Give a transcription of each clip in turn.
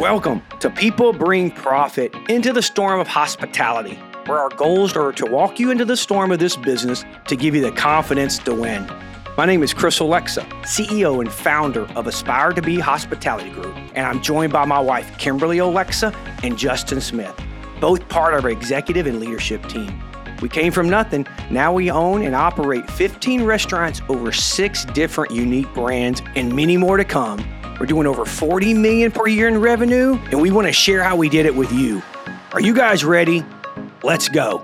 Welcome to People Bring Profit into the Storm of Hospitality, where our goals are to walk you into the storm of this business to give you the confidence to win. My name is Chris Alexa, CEO and founder of Aspire to Be Hospitality Group, and I'm joined by my wife, Kimberly Alexa, and Justin Smith, both part of our executive and leadership team. We came from nothing. Now we own and operate 15 restaurants, over six different unique brands, and many more to come we're doing over 40 million per year in revenue, and we want to share how we did it with you. Are you guys ready? Let's go.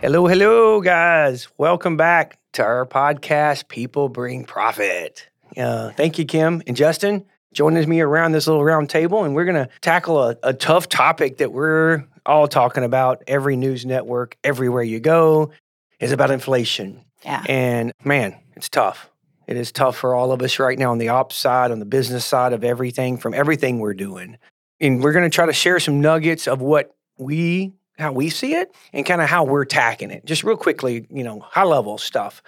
Hello, hello, guys. Welcome back to our podcast, People Bring Profit. Uh, thank you, Kim and Justin, joining me around this little round table, and we're going to tackle a, a tough topic that we're all talking about. Every news network, everywhere you go, is about inflation. Yeah. And man, it's tough. It is tough for all of us right now on the ops side, on the business side of everything, from everything we're doing. And we're going to try to share some nuggets of what we, how we see it, and kind of how we're attacking it. Just real quickly, you know, high level stuff.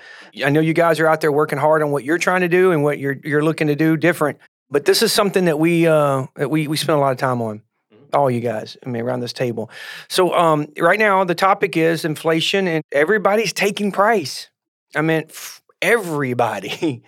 I know you guys are out there working hard on what you're trying to do and what you're you're looking to do different. But this is something that we uh, that we we spend a lot of time on all you guys I mean around this table. So um, right now the topic is inflation and everybody's taking price. I mean everybody.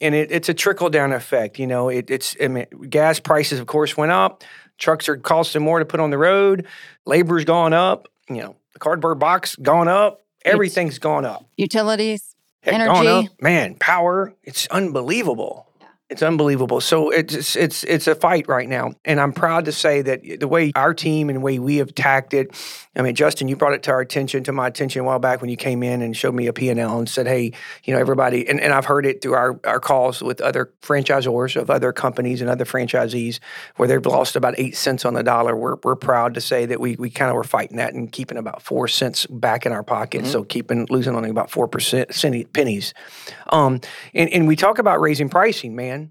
and it, it's a trickle down effect. You know, it, it's I mean, gas prices, of course, went up. Trucks are costing more to put on the road. Labor's gone up. You know, the cardboard box gone up. Everything's gone up. Utilities, Heck, energy, man, power. It's unbelievable. It's unbelievable. So it's it's it's a fight right now, and I'm proud to say that the way our team and the way we have attacked it. I mean, Justin, you brought it to our attention, to my attention a while back when you came in and showed me a P&L and said, "Hey, you know, everybody," and, and I've heard it through our, our calls with other franchisors of other companies and other franchisees where they've lost about eight cents on the dollar. We're we're proud to say that we we kind of were fighting that and keeping about four cents back in our pocket, mm-hmm. so keeping losing only about four percent pennies. Um, and and we talk about raising pricing, man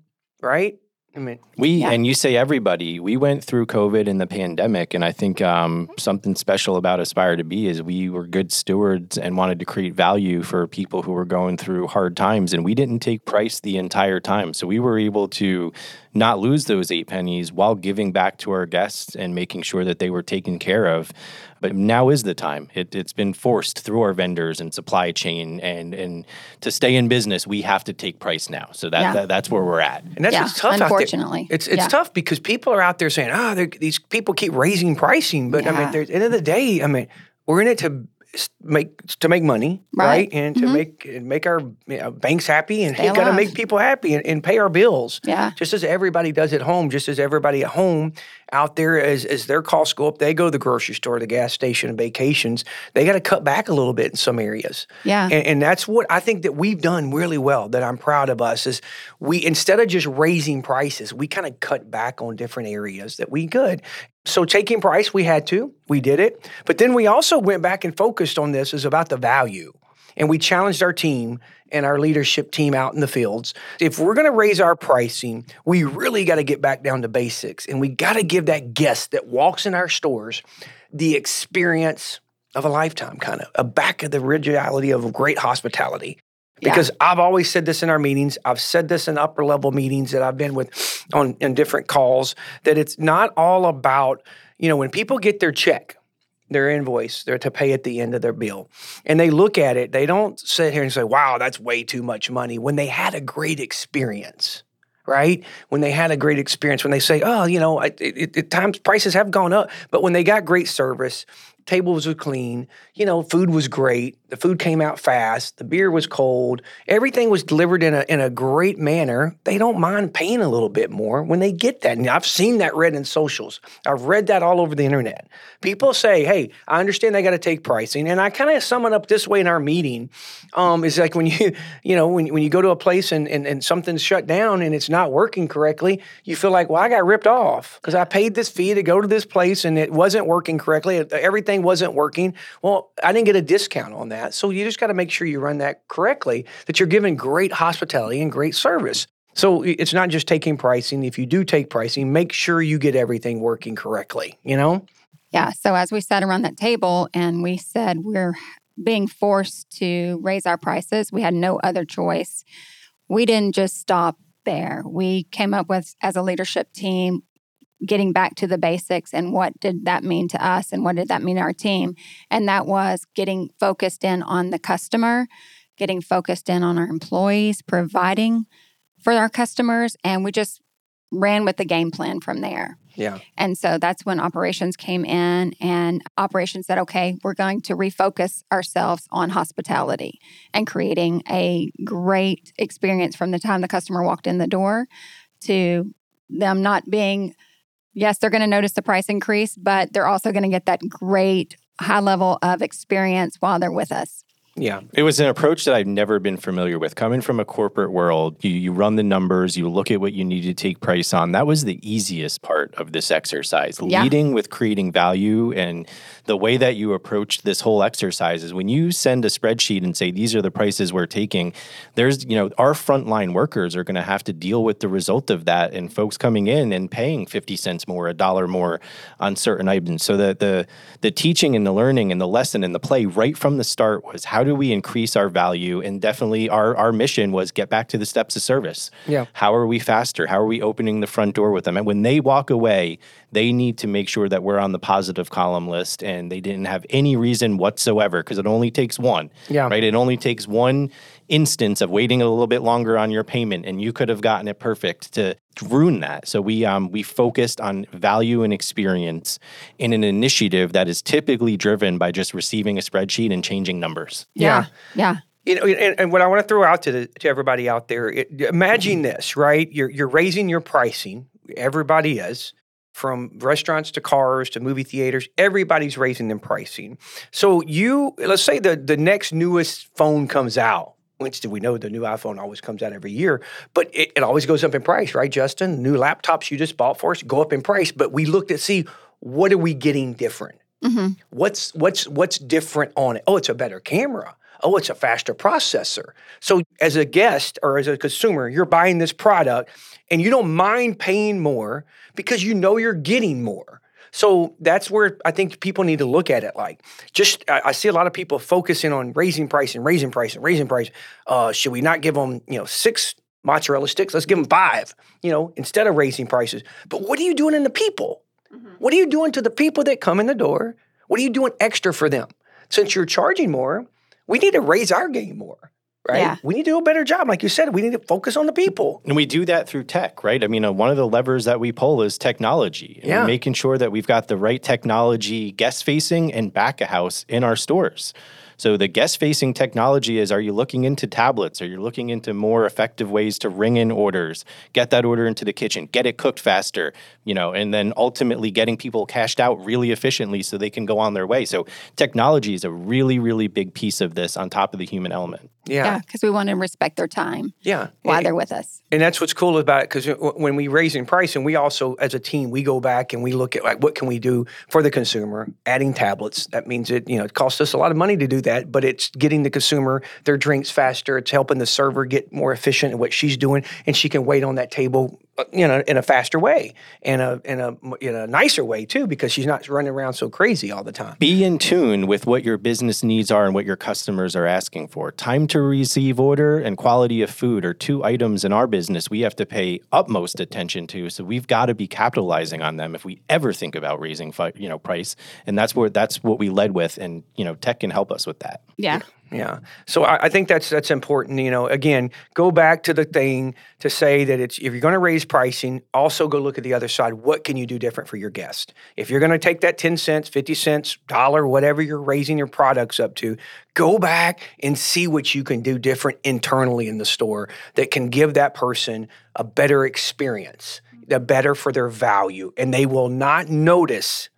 right? I mean, we yeah. and you say everybody. We went through COVID and the pandemic, and I think um, something special about Aspire to Be is we were good stewards and wanted to create value for people who were going through hard times, and we didn't take price the entire time. So we were able to not lose those eight pennies while giving back to our guests and making sure that they were taken care of. But now is the time. It, has been forced through our vendors and supply chain, and and to stay in business, we have to take price now. So that, yeah. that that's where we're at. And that's yeah, tough. Unfortunately, it's it's yeah. tough because people are out there saying, "Ah, oh, these people keep raising pricing," but I mean, at the end of the day, I mean, we're in it to make to make money, right? right? And to mm-hmm. make make our you know, banks happy, and got to make people happy and, and, pay our bills. Yeah, just as everybody does at home, just as everybody at home out there as as their costs go up, they go to the grocery store, the gas station, and vacations. They got to cut back a little bit in some areas. Yeah, and, and that's what I think that we've done really well. That I'm proud of us is we instead of just raising prices, we kind of cut back on different areas that we could. So taking price, we had to, we did it. But then we also went back and focused on this is about the value. And we challenged our team and our leadership team out in the fields. If we're going to raise our pricing, we really got to get back down to basics. And we got to give that guest that walks in our stores the experience of a lifetime, kind of a back of the reality of great hospitality. Because yeah. I've always said this in our meetings. I've said this in upper level meetings that I've been with on in different calls that it's not all about, you know, when people get their check, their invoice, they're to pay at the end of their bill. And they look at it, they don't sit here and say, wow, that's way too much money when they had a great experience right? When they had a great experience, when they say, oh, you know, at times prices have gone up, but when they got great service, tables were clean, you know, food was great, the food came out fast, the beer was cold, everything was delivered in a in a great manner. They don't mind paying a little bit more when they get that. And I've seen that read in socials. I've read that all over the internet. People say, "Hey, I understand they got to take pricing," and I kind of sum it up this way in our meeting: um, is like when you you know when when you go to a place and, and and something's shut down and it's not working correctly, you feel like, "Well, I got ripped off because I paid this fee to go to this place and it wasn't working correctly. Everything wasn't working. Well, I didn't get a discount on that." that. So you just got to make sure you run that correctly, that you're giving great hospitality and great service. So it's not just taking pricing. If you do take pricing, make sure you get everything working correctly, you know? Yeah. So as we sat around that table and we said we're being forced to raise our prices, we had no other choice. We didn't just stop there. We came up with, as a leadership team, getting back to the basics and what did that mean to us and what did that mean to our team. And that was getting focused in on the customer, getting focused in on our employees, providing for our customers. And we just ran with the game plan from there. Yeah. And so that's when operations came in, and operations said, okay, we're going to refocus ourselves on hospitality and creating a great experience from the time the customer walked in the door to them not being, yes, they're going to notice the price increase, but they're also going to get that great high level of experience while they're with us. Yeah. It was an approach that I've never been familiar with. Coming from a corporate world, you, you run the numbers, you look at what you need to take price on. That was the easiest part of this exercise. Yeah. Leading with creating value and the way that you approach this whole exercise is when you send a spreadsheet and say these are the prices we're taking, there's, you know, our frontline workers are going to have to deal with the result of that and folks coming in and paying 50 cents more, a dollar more on certain items. So that the the teaching and the learning and the lesson and the play right from the start was how do we increase our value? And definitely our our mission was get back to the steps of service. Yeah. How are we faster? How are we opening the front door with them? And when they walk away, they need to make sure that we're on the positive column list and they didn't have any reason whatsoever because it only takes one. Yeah. Right? It only takes one instance of waiting a little bit longer on your payment and you could have gotten it perfect to ruin that. So we um we focused on value and experience in an initiative that is typically driven by just receiving a spreadsheet and changing numbers. Yeah. Yeah. You know, and, and what I want to throw out to the, to everybody out there, it, imagine this, right? You're you're raising your pricing. Everybody is, from restaurants to cars to movie theaters. Everybody's raising their pricing. So you, let's say the the next newest phone comes out. Which do we know the new iPhone always comes out every year, but it, it always goes up in price, right, Justin? New laptops you just bought for us go up in price, but we looked at see what are we getting different. hmm What's what's what's different on it? Oh, it's a better camera. Oh, it's a faster processor. So as a guest or as a consumer, you're buying this product and you don't mind paying more because you know you're getting more. So that's where I think people need to look at it. Like, just I, I see a lot of people focusing on raising price and raising price and raising price. Uh, should we not give them, you know, six mozzarella sticks? Let's give them five. You know, instead of raising prices. But what are you doing in the people? What are you doing to the people that come in the door? What are you doing extra for them? Since you're charging more, we need to raise our game more, right? Yeah. We need to do a better job. Like you said, we need to focus on the people. And we do that through tech, right? I mean, uh, one of the levers that we pull is technology. And Yeah. Making sure that we've got the right technology guest facing and back of house in our stores. So the guest facing technology is are you looking into tablets? Are you looking into more effective ways to ring in orders, get that order into the kitchen, get it cooked faster, you know, and then ultimately getting people cashed out really efficiently so they can go on their way. So technology is a really, really big piece of this on top of the human element. Yeah. Yeah. Because we want to respect their time Yeah. while And- they're with us. And that's what's cool about it because when we raise in price, and we also, as a team, we go back and we look at like what can we do for the consumer. Adding tablets that means it you know it costs us a lot of money to do that, but it's getting the consumer their drinks faster. It's helping the server get more efficient in what she's doing, and she can wait on that table, uh, you know, in a faster way and a in a in a nicer way too, because she's not running around so crazy all the time. Be in tune with what your business needs are and what your customers are asking for. Time to receive order and quality of food are two items in our business we have to pay utmost attention to. So we've got to be capitalizing on them if we ever think about raising, fi- you know, price. And that's where that's what we led with, and you know, tech can help us with that. Yeah. Yeah. So I, I think that's that's important. You know, again, go back to the thing to say that it's if you're going to raise pricing, also go look at the other side. What can you do different for your guest? If you're going to take that 10 cents, 50 cents, dollar, whatever you're raising your products up to, go back and see what you can do different internally in the store that can give that person a better experience, the better for their value. And they will not notice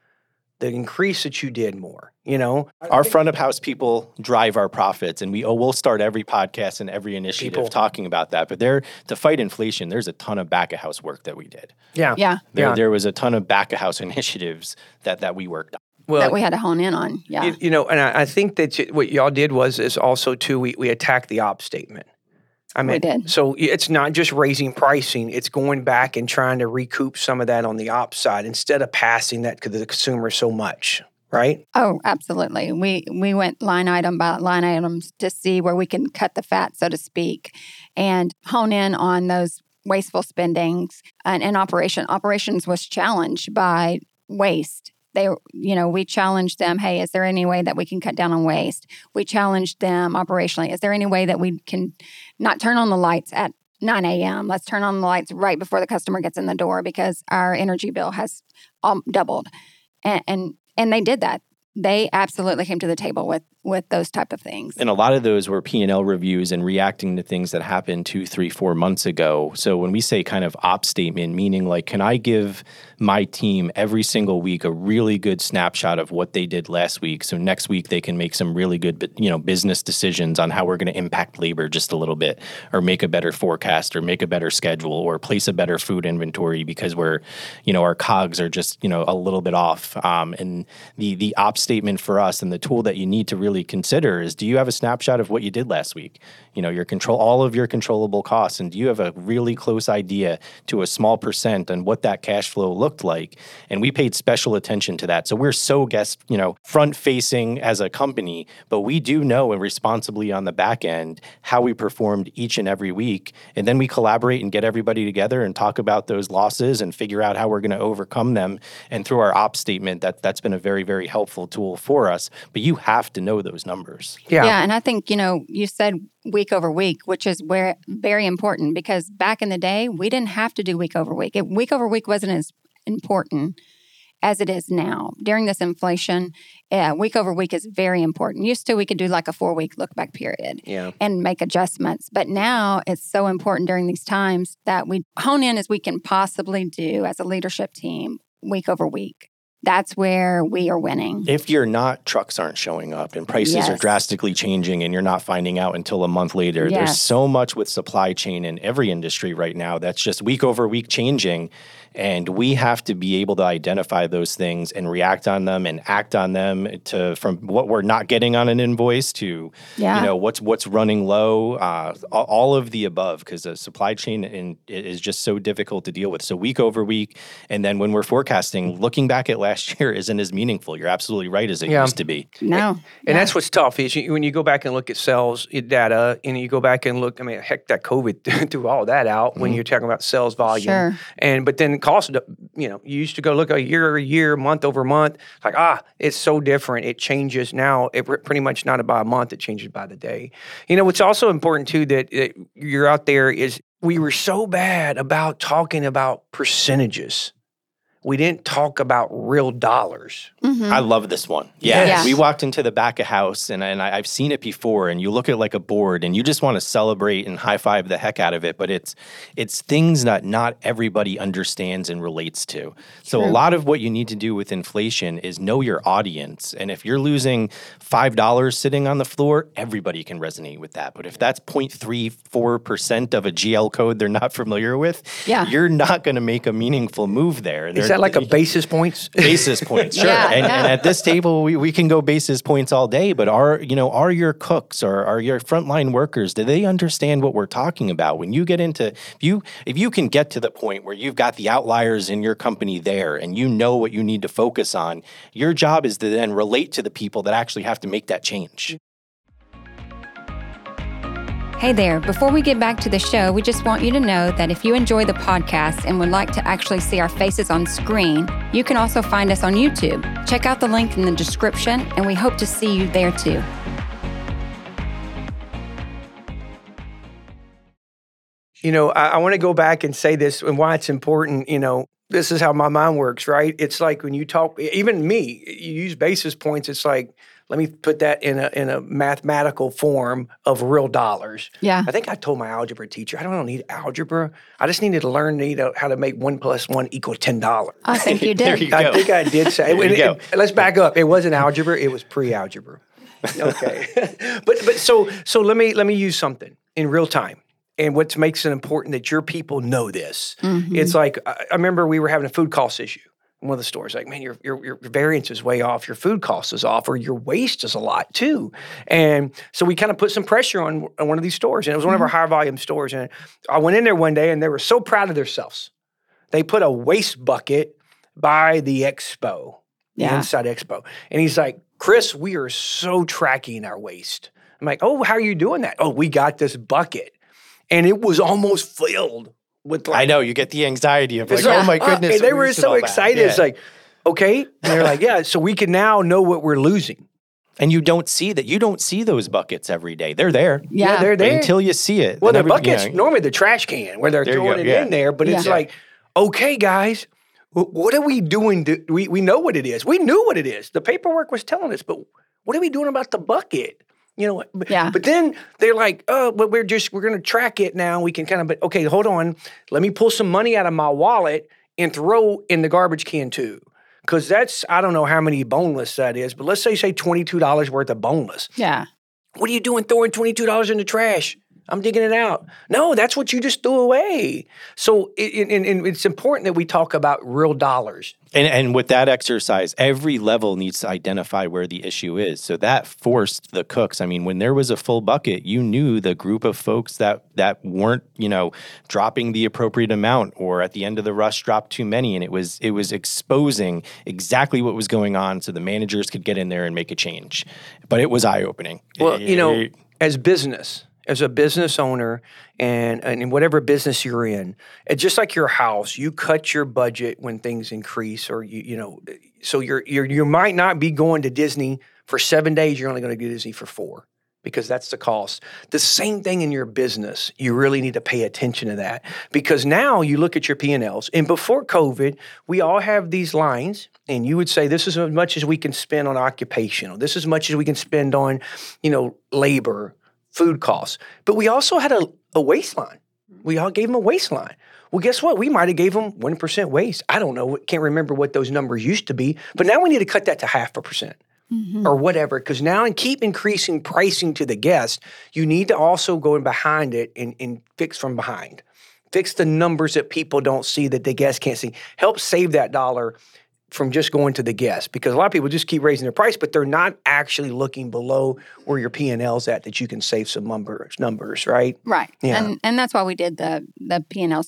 the increase that you did more. You know, Our front of house people drive our profits, and we oh, we'll start every podcast and every initiative People. talking about that. But there, to fight inflation, there's a ton of back of house work that we did. yeah. Yeah. There, Yeah. there was a ton of back of house initiatives that that we worked on. Well, that we had to hone in on. Yeah. You, you know, and I, I think that what y'all did was is also too we we attacked the op statement. I mean, did. so it's not just raising pricing; it's going back and trying to recoup some of that on the op side instead of passing that to the consumer so much, right? Oh, absolutely. We we went line item by line items to see where we can cut the fat, so to speak, and hone in on those wasteful spendings and in operation operations was challenged by waste they you know we challenged them hey is there any way that we can cut down on waste? We challenged them operationally is there any way that we can not turn on the lights at 9 a.m let's turn on the lights right before the customer gets in the door because our energy bill has um, doubled. And, and and they did that. They absolutely came to the table with with those type of things. And a lot of those were P and L reviews and reacting to things that happened two, three, four months ago. So when we say kind of op statement, meaning like, can I give my team every single week a really good snapshot of what they did last week, so next week they can make some really good, you know, business decisions on how we're going to impact labor just a little bit, or make a better forecast, or make a better schedule, or place a better food inventory because we're, you know, our cogs are just you know a little bit off. Um, and the the op statement for us and the tool that you need to really really consider is do you have a snapshot of what you did last week? You know, your control all of your controllable costs and do you have a really close idea to a small percent on what that cash flow looked like? And we paid special attention to that. So we're so guest, you know, front facing as a company, but we do know and responsibly on the back end how we performed each and every week. And then we collaborate and get everybody together and talk about those losses and figure out how we're going to overcome them. And through our op statement, that that's been a very, very helpful tool for us. But you have to know those numbers. Yeah. Yeah. And I think, you know, you said week over week, which is where very important because back in the day, we didn't have to do week over week. It, week over week wasn't as important as it is now. During this inflation, yeah, week over week is very important. Used to, we could do like a four week look back period yeah. and make adjustments. But now it's so important during these times that we hone in as we can possibly do as a leadership team week over week that's where we are winning. If you're not, trucks aren't showing up and prices yes. are drastically changing and you're not finding out until a month later. Yes. There's so much with supply chain in every industry right now that's just week over week changing. And we have to be able to identify those things and react on them and act on them to from what we're not getting on an invoice to yeah. you know what's what's running low, uh, all of the above because the supply chain in, is just so difficult to deal with. So week over week, and then when we're forecasting, looking back at last year isn't as meaningful. You're absolutely right as it yeah. used to be. No, and, and that's what's tough is you, when you go back and look at sales data and you go back and look. I mean, heck, that COVID threw all that out mm-hmm. when you're talking about sales volume. Sure. And but then cost, you know, you used to go look a year, a year, month over month. Like, ah, it's so different. It changes now. It pretty much not by a month. It changes by the day. You know, what's also important too that, that you're out there is we were so bad about talking about percentages we didn't talk about real dollars. Mm-hmm. I love this one. Yeah. Yes. We walked into the back of house and, and I, have seen it before and you look at like a board and you just want to celebrate and high five the heck out of it. But it's it's things that not everybody understands and relates to. So True. a lot of what you need to do with inflation is know your audience. And if you're losing five dollars sitting on the floor, everybody can resonate with that. But if that's 0.34% of a GL code they're not familiar with, yeah. you're not going to make a meaningful move there. Is that like a basis points? Basis points, sure. Yeah, and, yeah. and, at this table, we, we can go basis points all day. But are you know are your cooks or are your frontline workers? Do they understand what we're talking about? When you get into if you if you can get to the point where you've got the outliers in your company there and you know what you need to focus on, your job is to then relate to the people that actually have to make that change. Hey there, before we get back to the show, we just want you to know that if you enjoy the podcast and would like to actually see our faces on screen, you can also find us on YouTube. Check out the link in the description, and we hope to see you there too. You know, I, I want to go back and say this and why it's important. You know, this is how my mind works, right? It's like when you talk, even me, you use basis points, it's like, let me put that in a in a mathematical form of real dollars. Yeah. I think I told my algebra teacher, I don't need algebra. I just needed to learn need how to make one plus one equal ten dollars. I think you did. you I think I did say. it, it, let's back up. It wasn't algebra. It was pre-algebra. Okay. but but so so let me let me use something in real time. And what makes it important that your people know this. Mm-hmm. It's like I remember we were having a food cost issue one of the stores like man your, your your variance is way off your food cost is off or your waste is a lot too and so we kind of put some pressure on, on one of these stores and it was one mm-hmm. of our mm-hmm. higher volume stores and i went in there one day and they were so proud of themselves they put a waste bucket by the expo the inside expo and he's like chris we are so tracking our waste i'm like oh how are you doing that oh we got this bucket and it was almost filled with I know you get the anxiety of like, It's oh my uh, goodness. and they were so all that." excited. It's like, okay. And they're like, yeah, so we can now know what we're losing. and you don't see that. You don't see those buckets every day. They're there. Yeah. they're there. Until you see it. well, the every- you buckets, know, normally the trash can where they're throwing it yeah. in there, but it's Yeah. like, okay, guys, what are we doing? To, we, we know what it is. We knew what it is. The paperwork was telling us, but what are we doing about the bucket? You know, but, Yeah. but then they're like, oh, but we're just, we're going to track it now. We can kind of, but okay, hold on. Let me pull some money out of my wallet and throw in the garbage can too. Cause that's, I don't know how many boneless that is, but let's say, say $22 worth of boneless. Yeah. What are you doing throwing $22 in the trash? I'm digging it out. No, that's what you just threw away. So it, it, and it's important that we talk about real dollars. And, and with that exercise, every level needs to identify where the issue is. So that forced the cooks. I mean, when there was a full bucket, you knew the group of folks that that weren't, you know, dropping the appropriate amount, or at the end of the rush dropped too many, and it was it was exposing exactly what was going on, so the managers could get in there and make a change. But it was eye opening. Well, you know, as business, as a business owner, and, and in whatever business you're in, it's just like your house, you cut your budget when things increase, or you you know, so you're you're you might not be going to Disney for seven days. You're only going to go to Disney for four because that's the cost. The same thing in your business. You really need to pay attention to that because now you look at your P&Ls and before COVID, we all have these lines and you would say this is as much as we can spend on occupational. This is as much as we can spend on, you know, labor, food costs. But we also had a, a waistline. We all gave them a waistline. Well, guess what? We might have gave them 1% waste. I don't know. Can't remember what those numbers used to be. But now we need to cut that to half a percent mm-hmm. or whatever. Because now, and keep increasing pricing to the guest, you need to also go in behind it and, and fix from behind. Fix the numbers that people don't see that the guests can't see. Help save that dollar from just going to the guest because a lot of people just keep raising their price, but they're not actually looking below where your P and L's at that you can save some numbers. Numbers, right? Right. Yeah. And and that's why we did the the P and L.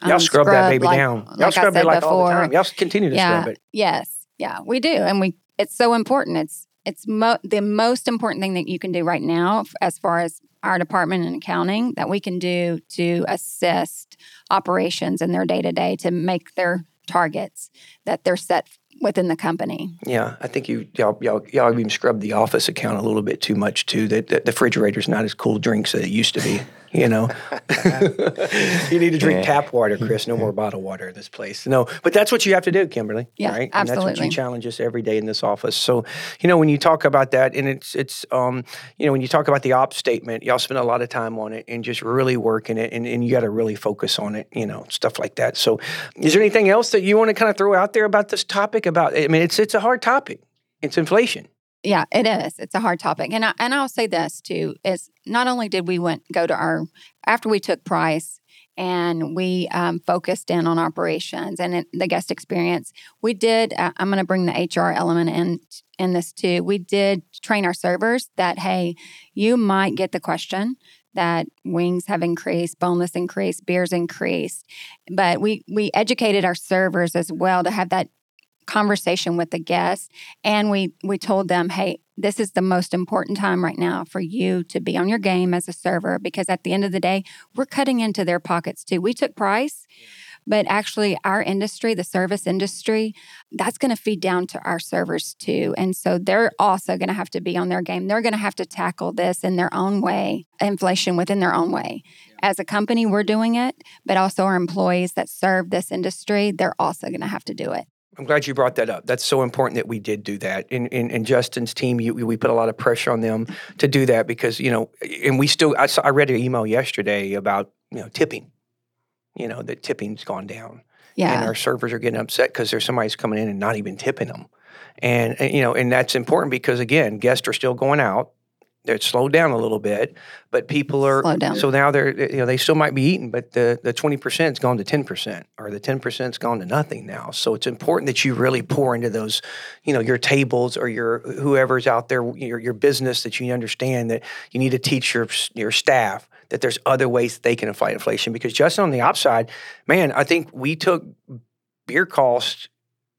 Um, Y'all scrub that baby like, down. Y'all Like scrub it like all the time. Y'all continue to yeah. scrub it. Yes. Yeah. We do, and we. It's so important. It's it's mo- the most important thing that you can do right now, as far as our department and accounting, that we can do to assist operations in their day to day to make their targets that they're set within the company. Yeah, I think you y'all y'all, y'all even scrubbed the office account a little bit too much too. That the, the refrigerator's not as cool drinks as it used to be. You know, you need to drink Yeah. tap water, Chris. No more bottled water in this place. No, but that's what you have to do, Kimberly. Yeah, right? And that's what absolutely. you challenge us every day in this office. So, you know, when you talk about that, and it's it's um, you know, when you talk about the op statement, y'all spend a lot of time on it and just really working it, and, and you got to really focus on it. You know, stuff like that. So, is there anything else that you want to kind of throw out there about this topic? About I mean, it's it's a hard topic. It's inflation. Yeah, it is. It's a hard topic, and I, and I'll say this too: is not only did we went go to our after we took price and we um, focused in on operations and it, the guest experience. We did. Uh, I'm going to bring the HR element in in this too. We did train our servers that hey, you might get the question that wings have increased, boneless increased, beers increased, but we we educated our servers as well to have that conversation with the guests and we we told them hey this is the most important time right now for you to be on your game as a server because at the end of the day we're cutting into their pockets too. We took price but actually our industry the service industry that's going to feed down to our servers too and so they're also going to have to be on their game. They're going to have to tackle this in their own way inflation within their own way. As a company we're doing it but also our employees that serve this industry they're also going to have to do it I'm glad you brought that up. That's so important that we did do that. In in, in Justin's team, you, we put a lot of pressure on them to do that because you know, and we still. I, saw, I read an email yesterday about you know tipping. You know that tipping's gone down, yeah and our servers are getting upset because there's somebody's coming in and not even tipping them, and, and you know, and that's important because again, guests are still going out. They're slowed down a little bit, but people are Slow down. so now they're you know they still might be eating, but the the twenty percent's gone to ten percent, or the ten percent's gone to nothing now. So it's important that you really pour into those, you know, your tables or your whoever's out there, your your business that you understand that you need to teach your your staff that there's other ways that they can fight inflation. Because just on the upside, man, I think we took beer costs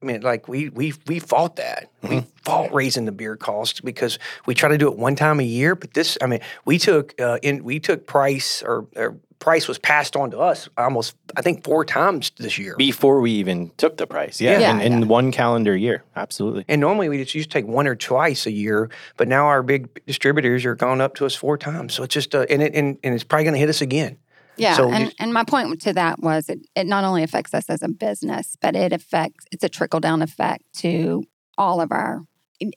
I mean, like we we we fought that. We Mm-hmm. fought raising the beer cost because we try to do it one time a year. But this, I mean, we took uh, in we took price or, or price was passed on to us almost I think four times this year. Before we even took the price. Yeah. Yeah. in, in one calendar year. Absolutely. And normally we just used to take one or twice a year, but now our big distributors are gone up to us four times. So it's just uh, and it and, and it's probably going to hit us again. Yeah, So and, you- and my point to that was it, it not only affects us as a business, but it affects it's a trickle down effect to all of our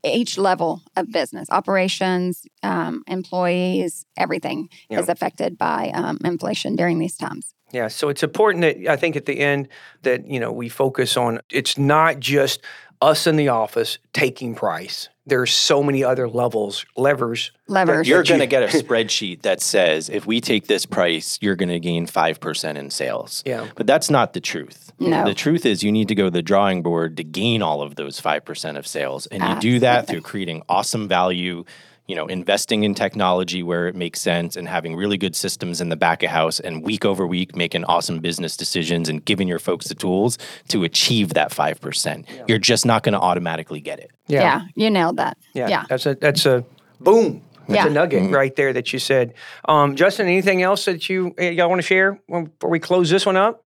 each level of business operations, um, employees, everything Yeah. is affected by um, inflation during these times. Yeah, so it's important that I think at the end that you know we focus on it's not just us in the office taking price. There's so many other levels, levers. Levers. You're going to get a spreadsheet that says if we take this price, you're going to gain 5% in sales. Yeah. But that's not the truth. No. The truth is you need to go to the drawing board to gain all of those 5% of sales. And you ah. do that through creating awesome value, you know, investing in technology where it makes sense and having really good systems in the back of house and week over week making awesome business decisions and giving your folks the tools to achieve that 5%. You're just not going to automatically get it. yeah. yeah. you nailed that. yeah, yeah. That's a that's a boom. That's Yeah. a nugget right there that you said. Um, Justin, anything else that you eh, y'all want to share before we close this one up?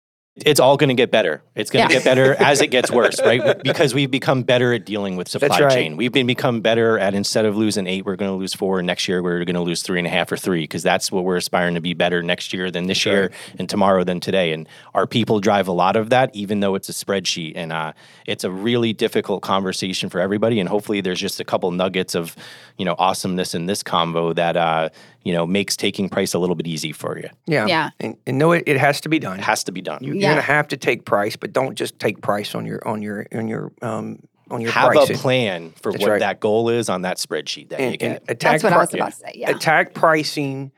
It's all going to get better. It's going to Yeah. get better as it gets worse, right? Because we've become better at dealing with supply right. chain. We've been become better at instead of losing eight, we're going to lose four. Next year, we're going to lose three and a half or three because that's what we're aspiring to be better next year than this year and tomorrow than today. And our people drive a lot of that, even though it's a spreadsheet. And uh, it's a really difficult conversation for everybody. And hopefully, there's just a couple nuggets of, you know, awesomeness in this combo that, uh, you know, makes taking price a little bit easy for you. Yeah, Yeah. and, and know it, it has to be done. It has to be done. You, You're Yeah. gonna have to take price, but don't just take price on your on your on your um on your have pricing. a plan for That's what right. that goal is on that spreadsheet that you and, can and attack That's what I was pri- about to say. Yeah. attack pricing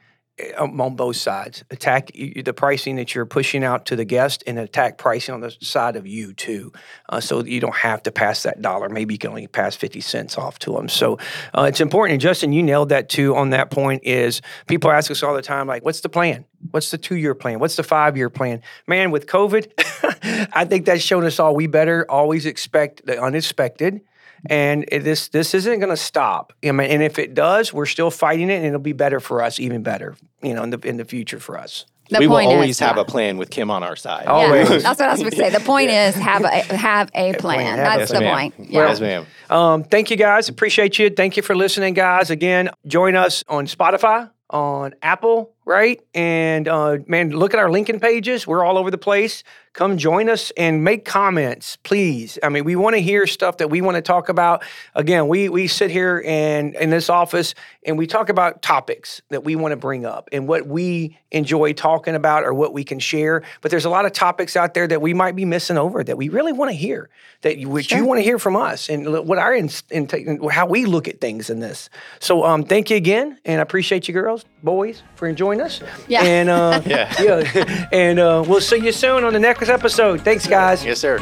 on both sides. Attack the pricing that you're pushing out to the guest, and attack pricing on the side of you too, uh, so you don't have to pass that dollar. Maybe you can only pass fifty cents off to them. So uh, it's important. And Justin, you nailed that too. On that point, is people ask us all the time, like, "What's the plan? What's the two year plan? What's the five year plan?" Man, with COVID, I think that's shown us all. We better always expect the unexpected and it- this this isn't going to stop. I mean, and if it does, we're still fighting it, and it'll be better for us, even better, you know, in the in the future for us. The we will point always is, have yeah. a plan with Kim on our side. Oh, Yeah, Always. that's what I was going to say. The point is have a have a plan. have a That's Yes, the ma'am. point. Yeah. Yes, ma'am. Um, thank you guys, appreciate you. Thank you for listening, guys. Again, join us on Spotify, on Apple, right? And uh, man, look at our LinkedIn pages. We're all over the place. Come join us and make comments, please. I mean, we want to hear stuff that we want to talk about. Again, we we sit here and in this office and we talk about topics that we want to bring up and what we enjoy talking about or what we can share. But there's a lot of topics out there that we might be missing over that we really want to hear, that you, which you want to hear from us and what our in, in, how we look at things in this. So um, thank you again, and I appreciate you girls, boys, for joining us. Yeah. And uh, Yeah. yeah, and uh, we'll see you soon on the next episode. Thanks, guys. Yes, sir.